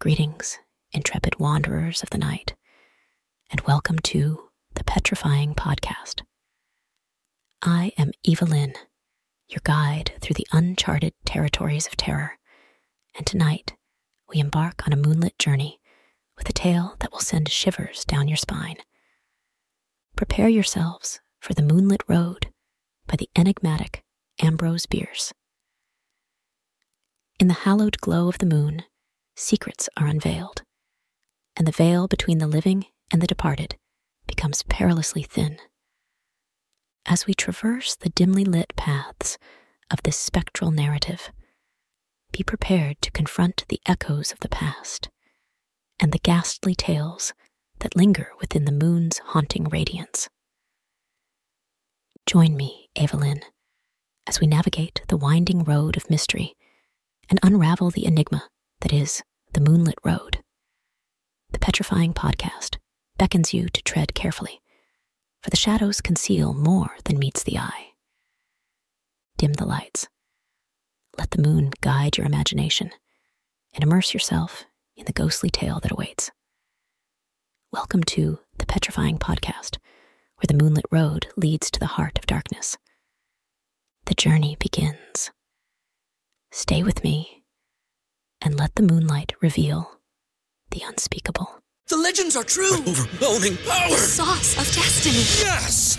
Greetings, intrepid wanderers of the night, and welcome to the Petrifying Podcast. I am Evelyn, your guide through the uncharted territories of terror, and tonight we embark on a moonlit journey with a tale that will send shivers down your spine. Prepare yourselves for the moonlit road by the enigmatic Ambrose Bierce. In the hallowed glow of the moon, secrets are unveiled, and the veil between the living and the departed becomes perilously thin. As we traverse the dimly lit paths of this spectral narrative, be prepared to confront the echoes of the past and the ghastly tales that linger within the moon's haunting radiance. Join me, Evelyn, as we navigate the winding road of mystery and unravel the enigma that is the moonlit road. The Petrifying Podcast beckons you to tread carefully, for the shadows conceal more than meets the eye. Dim the lights. Let the moon guide your imagination and immerse yourself in the ghostly tale that awaits. Welcome to the Petrifying Podcast, where the moonlit road leads to the heart of darkness. The journey begins. Stay with me and let the moonlight reveal the unspeakable. The legends are true. Overwhelming power! Sauce of destiny. Yes!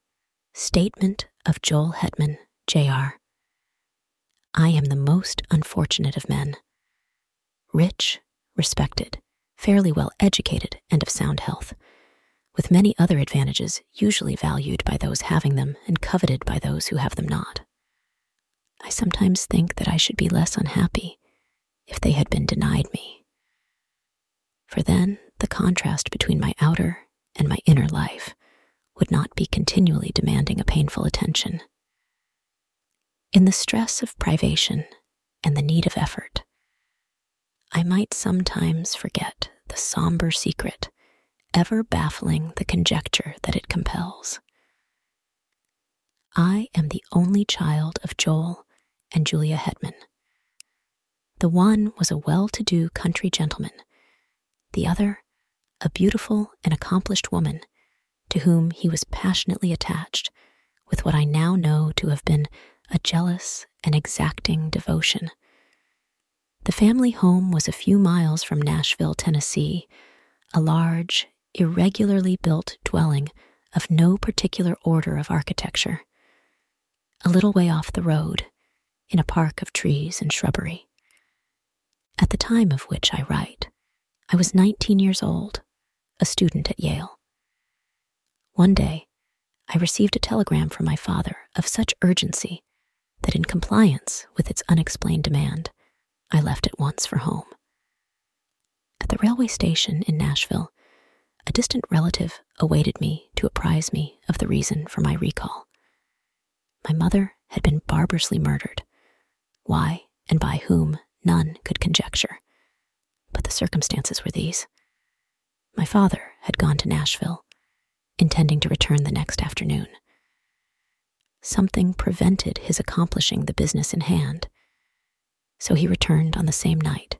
Statement of Joel Hetman, Jr. I am the most unfortunate of men. Rich, respected, fairly well educated, and of sound health, with many other advantages usually valued by those having them and coveted by those who have them not. I sometimes think that I should be less unhappy if they had been denied me. For then the contrast between my outer and my inner life would not be continually demanding a painful attention. In the stress of privation and the need of effort, I might sometimes forget the somber secret ever baffling the conjecture that it compels. I am the only child of Joel and Julia Hetman. The one was a well to do country gentleman, the other, a beautiful and accomplished woman to whom he was passionately attached with what I now know to have been a jealous and exacting devotion. The family home was a few miles from Nashville, Tennessee, a large, irregularly built dwelling of no particular order of architecture. A little way off the road, in a park of trees and shrubbery. At the time of which I write, I was 19 years old, a student at Yale. One day, I received a telegram from my father of such urgency that, in compliance with its unexplained demand, I left at once for home. At the railway station in Nashville, a distant relative awaited me to apprise me of the reason for my recall. My mother had been barbarously murdered. Why and by whom, none could conjecture. But the circumstances were these. My father had gone to Nashville intending to return the next afternoon. Something prevented his accomplishing the business in hand, so he returned on the same night,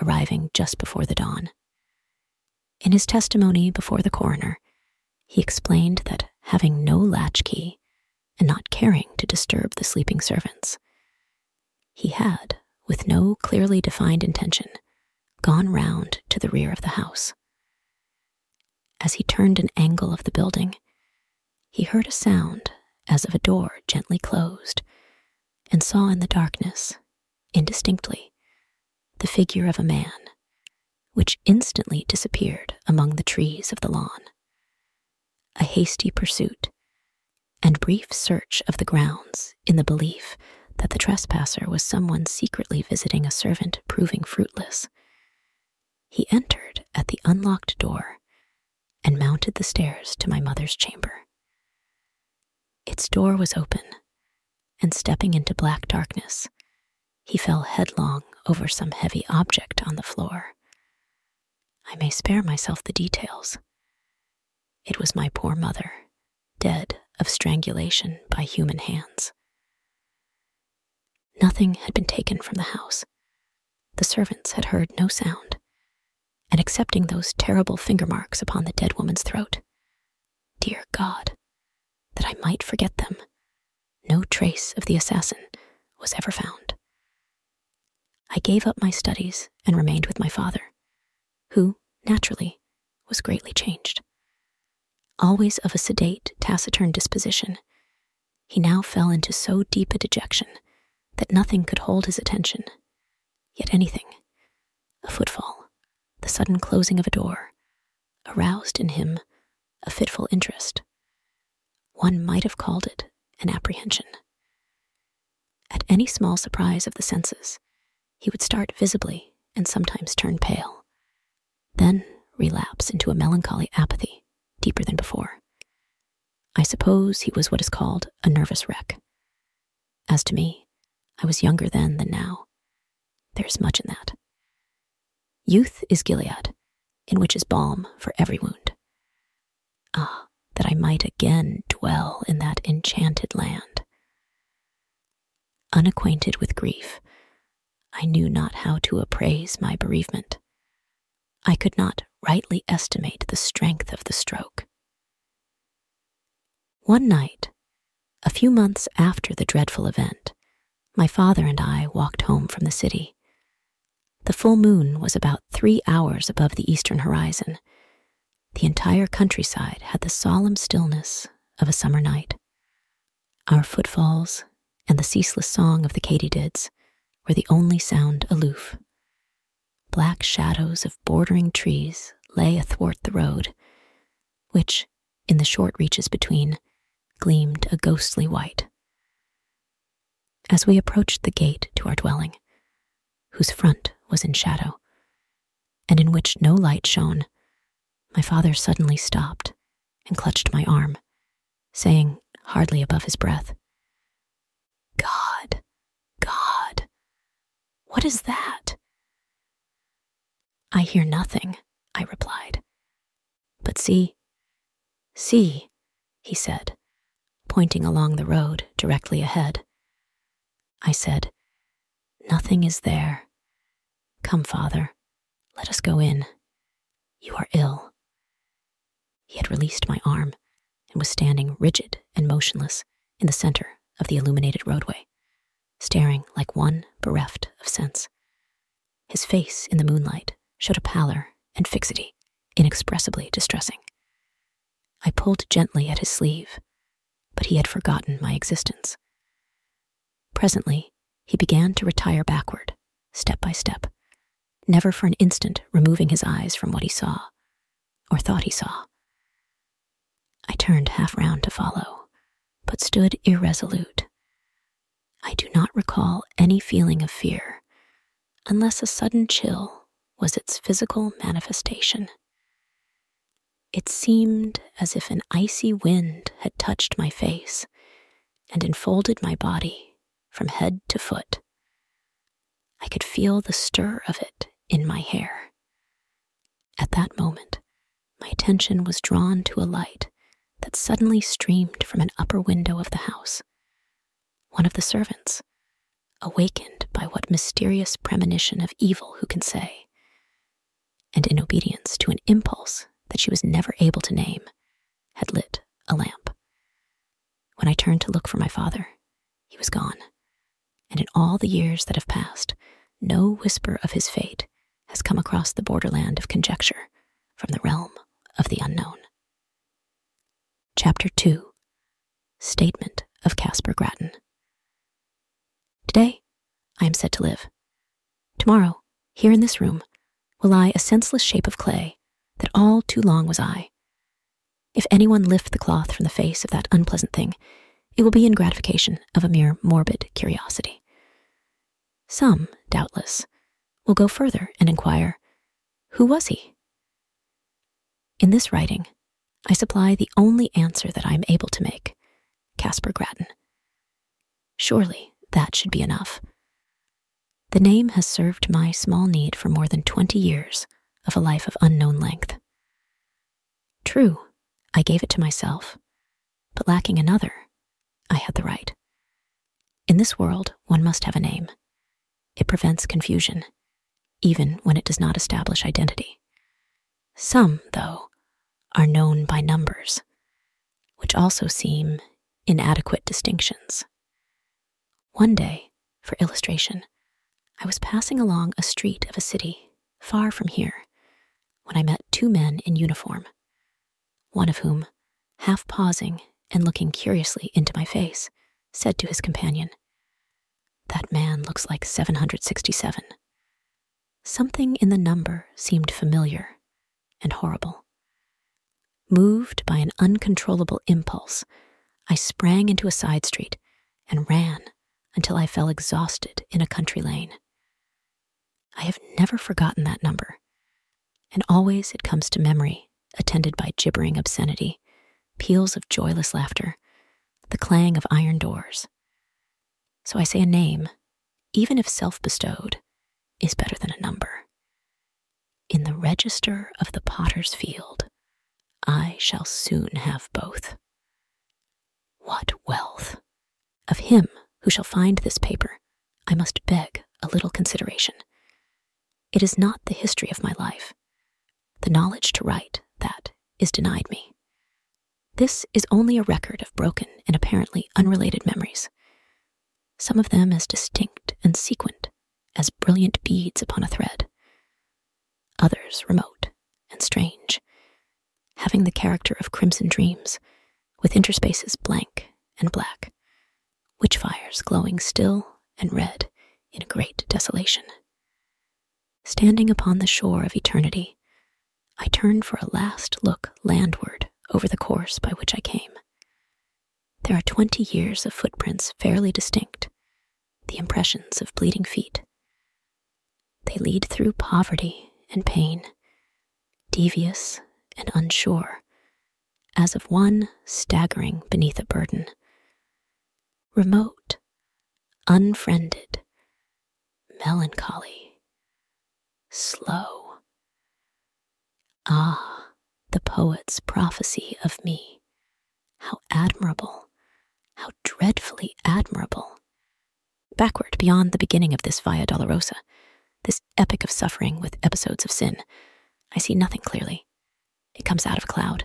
arriving just before the dawn. In his testimony before the coroner, he explained that having no latchkey and not caring to disturb the sleeping servants, he had, with no clearly defined intention, gone round to the rear of the house as he turned an angle of the building, he heard a sound as of a door gently closed and saw in the darkness, indistinctly, the figure of a man, which instantly disappeared among the trees of the lawn. A hasty pursuit and brief search of the grounds in the belief that the trespasser was someone secretly visiting a servant proving fruitless He entered at the unlocked door and mounted the stairs to my mother's chamber. Its door was open, and stepping into black darkness, he fell headlong over some heavy object on the floor. I may spare myself the details. It was my poor mother, dead of strangulation by human hands. Nothing had been taken from the house. The servants had heard no sound, and accepting those terrible finger marks upon the dead woman's throat, dear God, that I might forget them, no trace of the assassin was ever found. I gave up my studies and remained with my father, who, naturally, was greatly changed. Always of a sedate, taciturn disposition, he now fell into so deep a dejection that nothing could hold his attention. Yet anything, a footfall, the sudden closing of a door, aroused in him a fitful interest. One might have called it an apprehension. At any small surprise of the senses, he would start visibly and sometimes turn pale, then relapse into a melancholy apathy deeper than before. I suppose he was what is called a nervous wreck. As to me, I was younger then than now. There's much in that. Youth is Gilead, in which is balm for every wound. Ah, that I might again dwell in that enchanted land. Unacquainted with grief, I knew not how to appraise my bereavement. I could not rightly estimate the strength of the stroke. One night, a few months after the dreadful event, my father and I walked home from the city. The full moon was about three hours above the eastern horizon. The entire countryside had the solemn stillness of a summer night. Our footfalls and the ceaseless song of the katydids were the only sound aloof. Black shadows of bordering trees lay athwart the road, which, in the short reaches between, gleamed a ghostly white as we approached the gate to our dwelling, whose front was in shadow, and in which no light shone, my father suddenly stopped and clutched my arm, saying, hardly above his breath, God, God, what is that? I hear nothing, I replied. But see, see, he said, pointing along the road directly ahead. I said, Nothing is there. Come, father, let us go in. You are ill. He had released my arm and was standing rigid and motionless in the center of the illuminated roadway, staring like one bereft of sense. His face in the moonlight showed a pallor and fixity inexpressibly distressing. I pulled gently at his sleeve, but he had forgotten my existence. Presently, he began to retire backward, step by step, never for an instant removing his eyes from what he saw, or thought he saw. I turned half round to follow, but stood irresolute. I do not recall any feeling of fear, unless a sudden chill was its physical manifestation. It seemed as if an icy wind had touched my face and enfolded my body from head to foot. I could feel the stir of it in my hair. At that moment, my attention was drawn to a light that suddenly streamed from an upper window of the house. One of the servants, awakened by what mysterious premonition of evil who can say, and in obedience to an impulse that she was never able to name, had lit a lamp. When I turned to look for my father, he was gone and in all the years that have passed, no whisper of his fate has come across the borderland of conjecture from the realm of the unknown. Chapter 2 Statement of Caspar Grattan. Today, I am said to live. Tomorrow, here in this room, will lie a senseless shape of clay that all too long was I. If anyone lift the cloth from the face of that unpleasant thing, it will be in gratification of a mere morbid curiosity. Some, doubtless, will go further and inquire Who was he? In this writing, I supply the only answer that I am able to make Caspar Grattan. Surely that should be enough. The name has served my small need for more than 20 years of a life of unknown length. True, I gave it to myself, but lacking another, I had the right. In this world, one must have a name. It prevents confusion, even when it does not establish identity. Some, though, are known by numbers, which also seem inadequate distinctions. One day, for illustration, I was passing along a street of a city far from here when I met two men in uniform, one of whom, half pausing and looking curiously into my face, said to his companion, That man looks like 767. Something in the number seemed familiar and horrible. Moved by an uncontrollable impulse, I sprang into a side street and ran until I fell exhausted in a country lane. I have never forgotten that number, and always it comes to memory, attended by gibbering obscenity, peals of joyless laughter, the clang of iron doors. So I say a name, even if self bestowed, is better than a number. In the register of the potter's field, I shall soon have both. What wealth! Of him who shall find this paper, I must beg a little consideration. It is not the history of my life. The knowledge to write, that is denied me. This is only a record of broken and apparently unrelated memories, some of them as distinct and sequent as brilliant beads upon a thread, others remote and strange, having the character of crimson dreams, with interspaces blank and black, witch fires glowing still and red in a great desolation. Standing upon the shore of eternity, I turned for a last look landward over the course by which I came. There are twenty years of footprints fairly distinct, the impressions of bleeding feet. They lead through poverty and pain, devious and unsure, as of one staggering beneath a burden. Remote, unfriended, melancholy, slow. Ah, the poet's prophecy of me. How admirable, how dreadfully admirable. Backward beyond the beginning of this Via Dolorosa, this epic of suffering with episodes of sin, I see nothing clearly. It comes out of a cloud.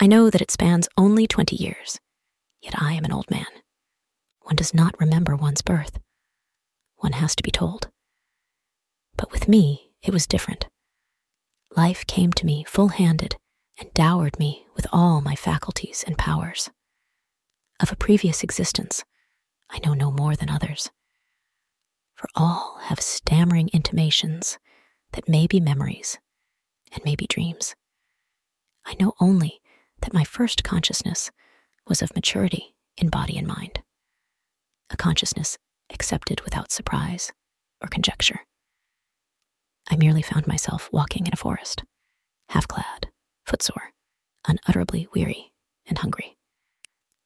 I know that it spans only 20 years, yet I am an old man. One does not remember one's birth. One has to be told. But with me, it was different. Life came to me full handed and dowered me with all my faculties and powers. Of a previous existence, I know no more than others. For all have stammering intimations that may be memories and may be dreams. I know only that my first consciousness was of maturity in body and mind, a consciousness accepted without surprise or conjecture. I merely found myself walking in a forest, half clad, footsore, unutterably weary and hungry.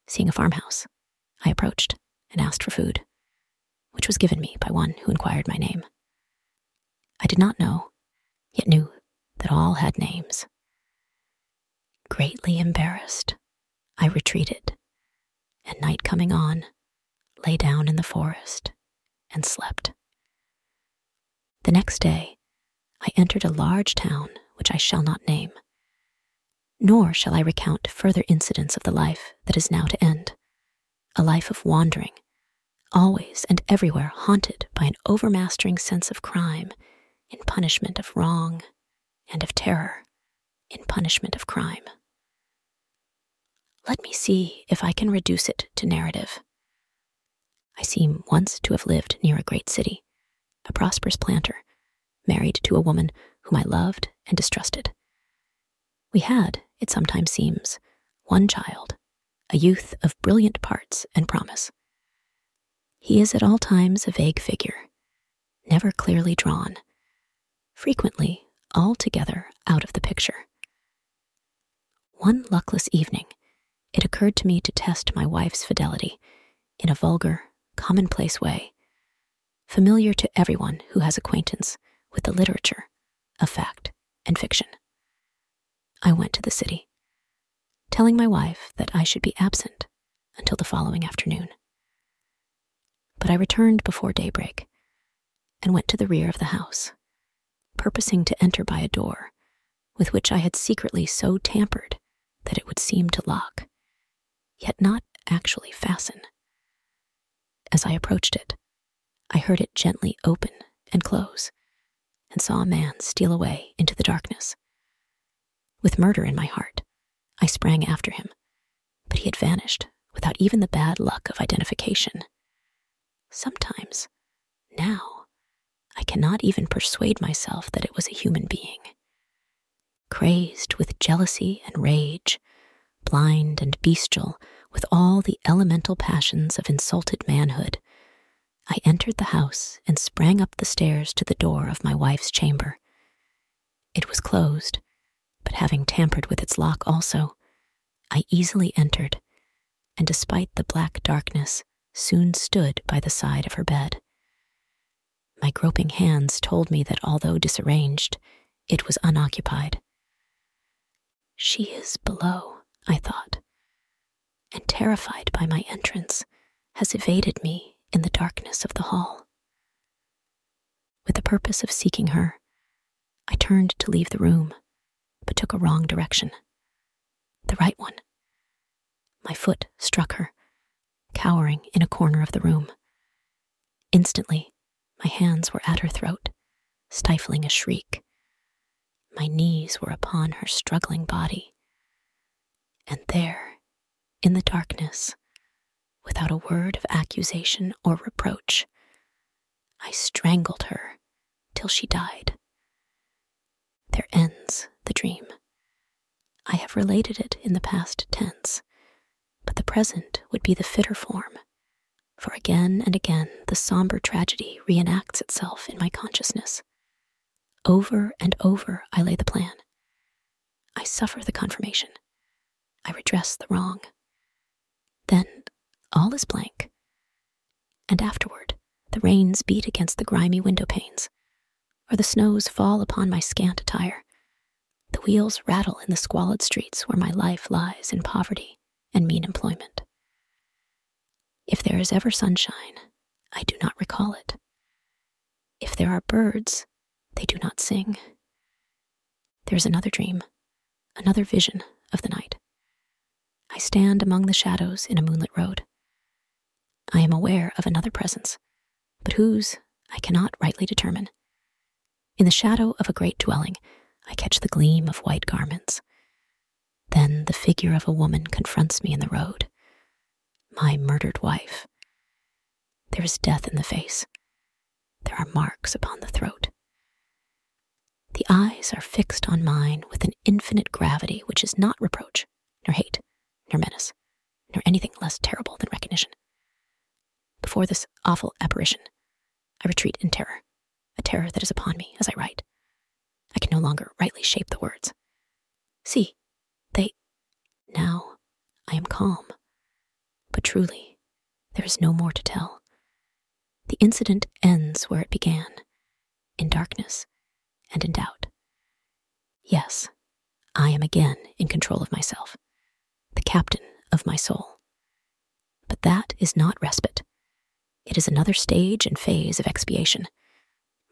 Seeing a farmhouse, I approached and asked for food, which was given me by one who inquired my name. I did not know, yet knew that all had names. Greatly embarrassed, I retreated, and night coming on, lay down in the forest and slept. The next day, I entered a large town which I shall not name. Nor shall I recount further incidents of the life that is now to end, a life of wandering, always and everywhere haunted by an overmastering sense of crime in punishment of wrong and of terror in punishment of crime. Let me see if I can reduce it to narrative. I seem once to have lived near a great city, a prosperous planter married to a woman whom I loved and distrusted. We had, it sometimes seems, one child, a youth of brilliant parts and promise. He is at all times a vague figure, never clearly drawn, frequently altogether out of the picture. One luckless evening, it occurred to me to test my wife's fidelity in a vulgar, commonplace way, familiar to everyone who has acquaintance with the literature of fact and fiction. I went to the city, telling my wife that I should be absent until the following afternoon. But I returned before daybreak and went to the rear of the house, purposing to enter by a door with which I had secretly so tampered that it would seem to lock, yet not actually fasten. As I approached it, I heard it gently open and close, and saw a man steal away into the darkness. With murder in my heart, I sprang after him, but he had vanished without even the bad luck of identification. Sometimes, now, I cannot even persuade myself that it was a human being. Crazed with jealousy and rage, blind and bestial with all the elemental passions of insulted manhood, I entered the house and sprang up the stairs to the door of my wife's chamber. It was closed, but having tampered with its lock also, I easily entered, and despite the black darkness, soon stood by the side of her bed. My groping hands told me that although disarranged, it was unoccupied. She is below, I thought, and terrified by my entrance, has evaded me in the darkness of the hall. With the purpose of seeking her, I turned to leave the room, but took a wrong direction. The right one. My foot struck her, cowering in a corner of the room. Instantly, my hands were at her throat, stifling a shriek. My knees were upon her struggling body. And there, in the darkness, without a word of accusation or reproach, I strangled her till she died. There ends the dream. I have related it in the past tense, but the present would be the fitter form, for again and again the somber tragedy reenacts itself in my consciousness. Over and over I lay the plan. I suffer the confirmation. I redress the wrong. Then all is blank. And afterward, the rains beat against the grimy window panes, or the snows fall upon my scant attire. The wheels rattle in the squalid streets where my life lies in poverty and mean employment. If there is ever sunshine, I do not recall it. If there are birds, they do not sing. There is another dream, another vision of the night. I stand among the shadows in a moonlit road. I am aware of another presence, but whose I cannot rightly determine. In the shadow of a great dwelling, I catch the gleam of white garments. Then the figure of a woman confronts me in the road. My murdered wife. There is death in the face. There are marks upon the throat. The eyes are fixed on mine with an infinite gravity which is not reproach, nor hate, nor menace, nor anything less terrible than recognition. Before this awful apparition, I retreat in terror, a terror that is upon me as I write. I can no longer rightly shape the words. See. Now I am calm. But truly, there is no more to tell. The incident ends where it began, in darkness and in doubt. Yes, I am again in control of myself, the captain of my soul. But that is not respite. It is another stage and phase of expiation.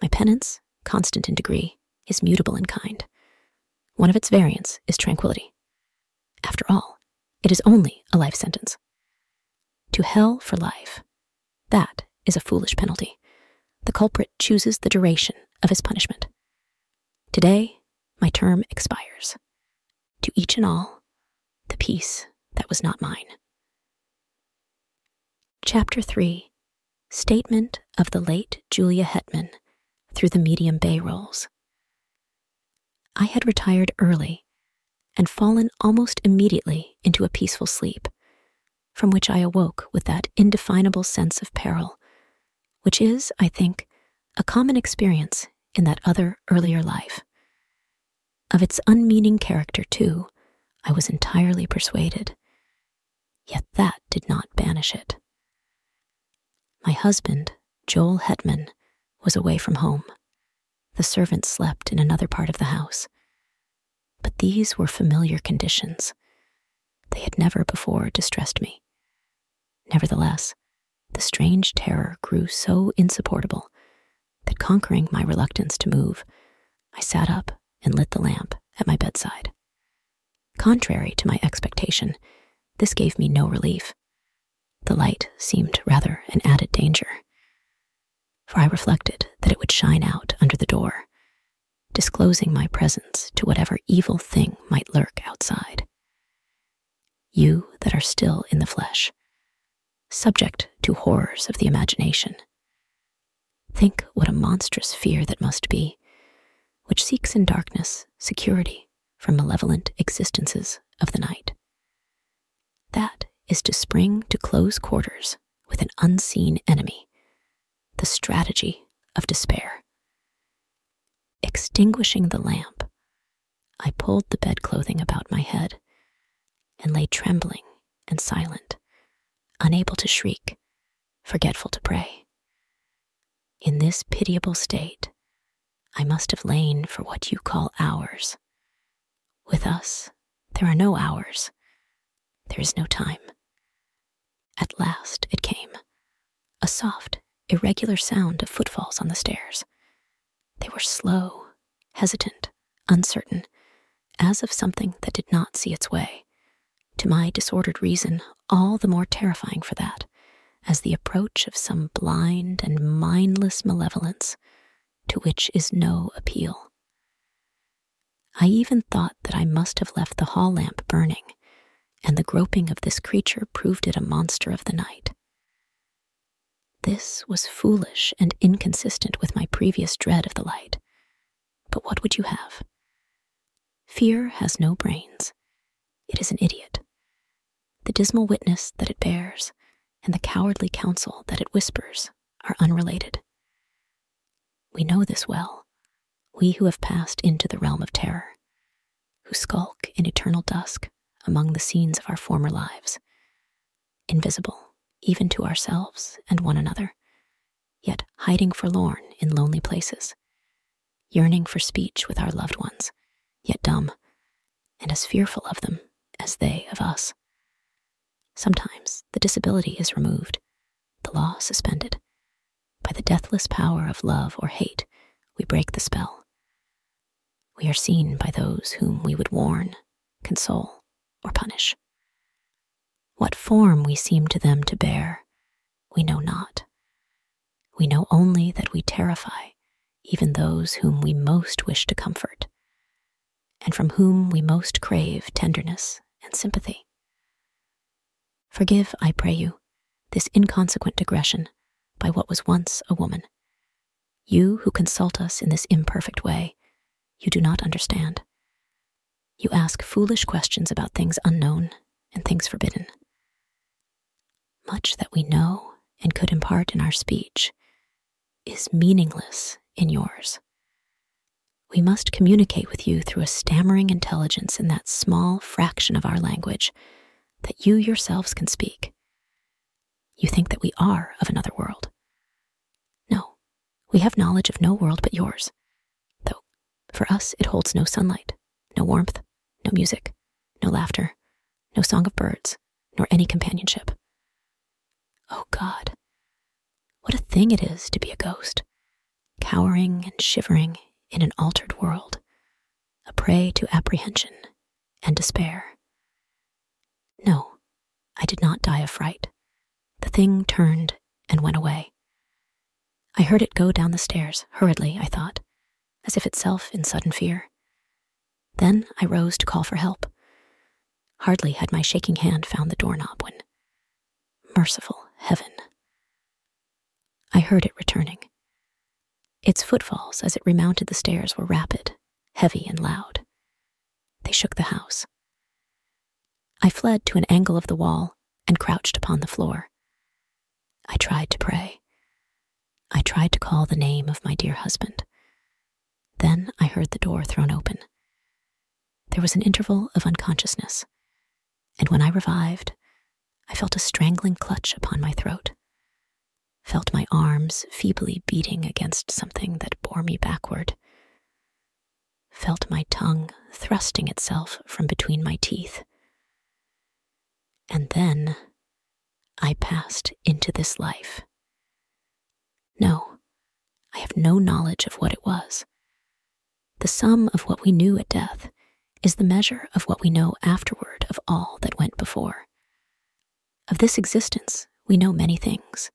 My penance, constant in degree, is mutable in kind. One of its variants is tranquility. After all, it is only a life sentence. To hell for life. That is a foolish penalty. The culprit chooses the duration of his punishment. Today, my term expires. To each and all, the peace that was not mine. Chapter 3 Statement of the late Julia Hetman through the medium Bayrolles. I had retired early and fallen almost immediately into a peaceful sleep, from which I awoke with that indefinable sense of peril, which is, I think, a common experience in that other earlier life. Of its unmeaning character, too, I was entirely persuaded. Yet that did not banish it. My husband, Joel Hetman, was away from home. The servants slept in another part of the house. These were familiar conditions. They had never before distressed me. Nevertheless, the strange terror grew so insupportable that conquering my reluctance to move, I sat up and lit the lamp at my bedside. Contrary to my expectation, this gave me no relief. The light seemed rather an added danger, for I reflected that it would shine out under the door, disclosing my presence to whatever evil thing might lurk outside. You that are still in the flesh, subject to horrors of the imagination. Think what a monstrous fear that must be, which seeks in darkness security from malevolent existences of the night. That is to spring to close quarters with an unseen enemy, the strategy of despair. Extinguishing the lamp, I pulled the bedclothing about my head and lay trembling and silent unable to shriek, forgetful to pray. In this pitiable state, I must have lain for what you call hours. With us, there are no hours. There is no time. At last it came a soft, irregular sound of footfalls on the stairs. They were slow, hesitant, uncertain, as of something that did not see its way to my disordered reason, all the more terrifying for that, as the approach of some blind and mindless malevolence to which is no appeal. I even thought that I must have left the hall lamp burning, and the groping of this creature proved it a monster of the night. This was foolish and inconsistent with my previous dread of the light. But what would you have? Fear has no brains. It is an idiot the dismal witness that it bears, and the cowardly counsel that it whispers are unrelated. We know this well, we who have passed into the realm of terror, who skulk in eternal dusk among the scenes of our former lives, invisible even to ourselves and one another, yet hiding forlorn in lonely places, yearning for speech with our loved ones, yet dumb, and as fearful of them as they of us. Sometimes the disability is removed, the law suspended. By the deathless power of love or hate, we break the spell. We are seen by those whom we would warn, console, or punish. What form we seem to them to bear, we know not. We know only that we terrify even those whom we most wish to comfort, and from whom we most crave tenderness and sympathy. Forgive, I pray you, this inconsequent digression by what was once a woman. You who consult us in this imperfect way, you do not understand. You ask foolish questions about things unknown and things forbidden. Much that we know and could impart in our speech is meaningless in yours. We must communicate with you through a stammering intelligence in that small fraction of our language that you yourselves can speak. You think that we are of another world. No, we have knowledge of no world but yours, though for us it holds no sunlight, no warmth, no music, no laughter, no song of birds, nor any companionship. Oh God, what a thing it is to be a ghost, cowering and shivering in an altered world, a prey to apprehension and despair. No, I did not die of fright. The thing turned and went away. I heard it go down the stairs, hurriedly, I thought, as if itself in sudden fear. Then I rose to call for help. Hardly had my shaking hand found the doorknob when, merciful heaven, I heard it returning. Its footfalls as it remounted the stairs were rapid, heavy, and loud. They shook the house. I fled to an angle of the wall and crouched upon the floor. I tried to pray. I tried to call the name of my dear husband. Then I heard the door thrown open. There was an interval of unconsciousness, and when I revived, I felt a strangling clutch upon my throat, felt my arms feebly beating against something that bore me backward, felt my tongue thrusting itself from between my teeth. And then I passed into this life. No, I have no knowledge of what it was. The sum of what we knew at death is the measure of what we know afterward of all that went before. Of this existence, we know many things,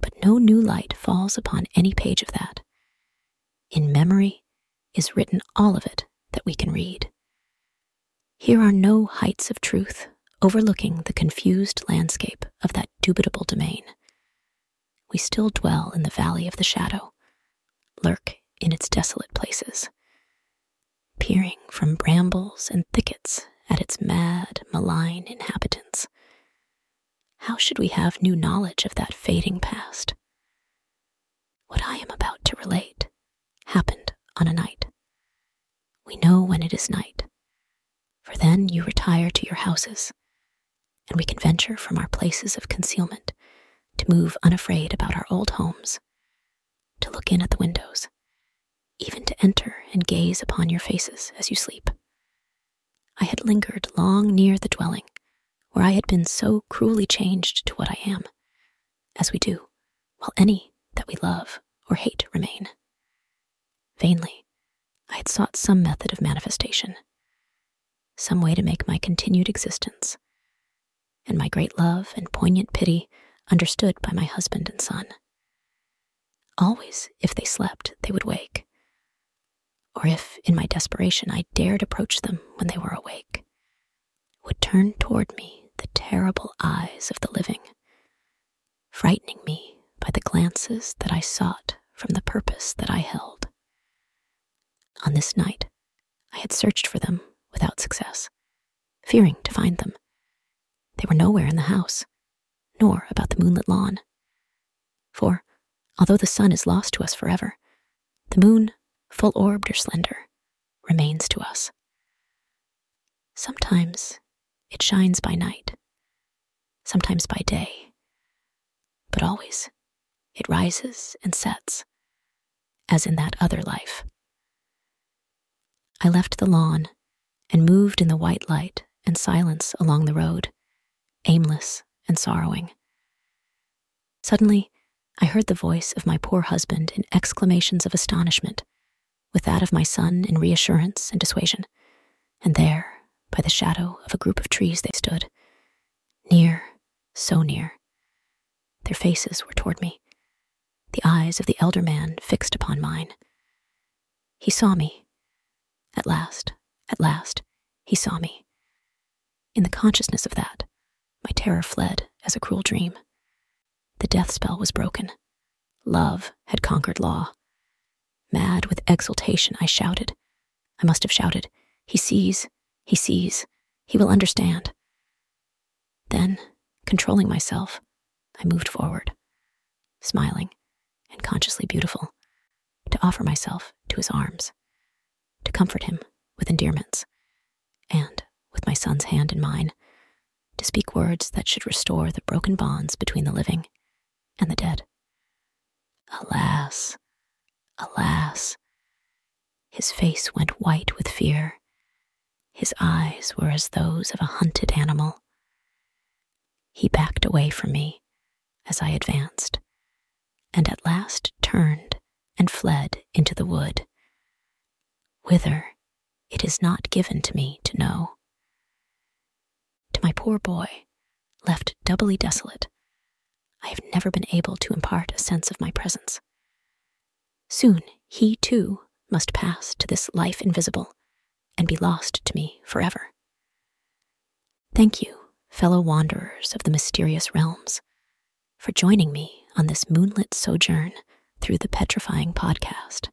but no new light falls upon any page of that. In memory is written all of it that we can read. Here are no heights of truth overlooking the confused landscape of that dubitable domain. We still dwell in the valley of the shadow, lurk in its desolate places, peering from brambles and thickets at its mad, malign inhabitants. How should we have new knowledge of that fading past? What I am about to relate happened on a night. We know when it is night, for then you retire to your houses, and we can venture from our places of concealment to move unafraid about our old homes, to look in at the windows, even to enter and gaze upon your faces as you sleep. I had lingered long near the dwelling where I had been so cruelly changed to what I am, as we do, while any that we love or hate remain. Vainly, I had sought some method of manifestation, some way to make my continued existence, and my great love and poignant pity understood by my husband and son. Always, if they slept, they would wake. Or if, in my desperation, I dared approach them when they were awake, would turn toward me the terrible eyes of the living, frightening me by the glances that I sought from the purpose that I held. On this night, I had searched for them without success, fearing to find them. They were nowhere in the house nor about the moonlit lawn. For, although the sun is lost to us forever, the moon, full orbed or slender, remains to us. Sometimes it shines by night, sometimes by day, but always it rises and sets, as in that other life. I left the lawn and moved in the white light and silence along the road, aimless and sorrowing. Suddenly, I heard the voice of my poor husband in exclamations of astonishment, with that of my son in reassurance and dissuasion. And there, by the shadow of a group of trees, they stood, near, so near. Their faces were toward me, the eyes of the elder man fixed upon mine. He saw me. At last, at last, he saw me. In the consciousness of that, my terror fled as a cruel dream. The death spell was broken. Love had conquered law. Mad with exultation, I shouted. I must have shouted, He sees, he sees, he will understand. Then, controlling myself, I moved forward, smiling and consciously beautiful, to offer myself to his arms, to comfort him with endearments, and, with my son's hand in mine, to speak words that should restore the broken bonds between the living and the dead. Alas, alas, his face went white with fear. His eyes were as those of a hunted animal. He backed away from me as I advanced, and at last turned and fled into the wood, whither it is not given to me to know to my poor boy, left doubly desolate, I have never been able to impart a sense of my presence. Soon he too must pass to this life invisible and be lost to me forever. Thank you, fellow wanderers of the mysterious realms, for joining me on this moonlit sojourn through the Petrifying Podcast.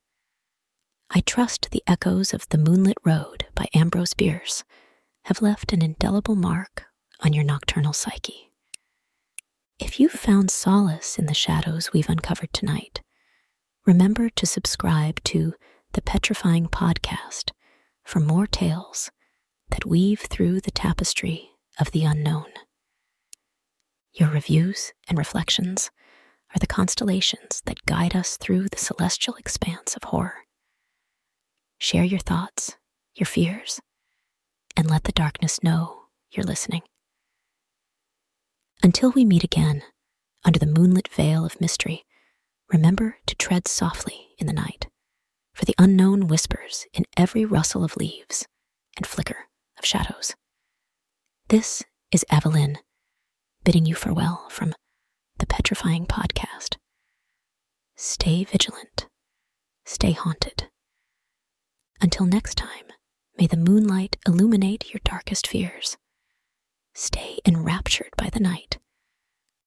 I trust the echoes of The Moonlit Road by Ambrose Bierce have left an indelible mark on your nocturnal psyche. If you've found solace in the shadows we've uncovered tonight, remember to subscribe to the Petrifying Podcast for more tales that weave through the tapestry of the unknown. Your reviews and reflections are the constellations that guide us through the celestial expanse of horror. Share your thoughts, your fears, and let the darkness know you're listening. Until we meet again, under the moonlit veil of mystery, remember to tread softly in the night, for the unknown whispers in every rustle of leaves and flicker of shadows. This is Evelyn, bidding you farewell from the Petrifying Podcast. Stay vigilant, stay haunted. Until next time, may the moonlight illuminate your darkest fears. Stay enraptured by the night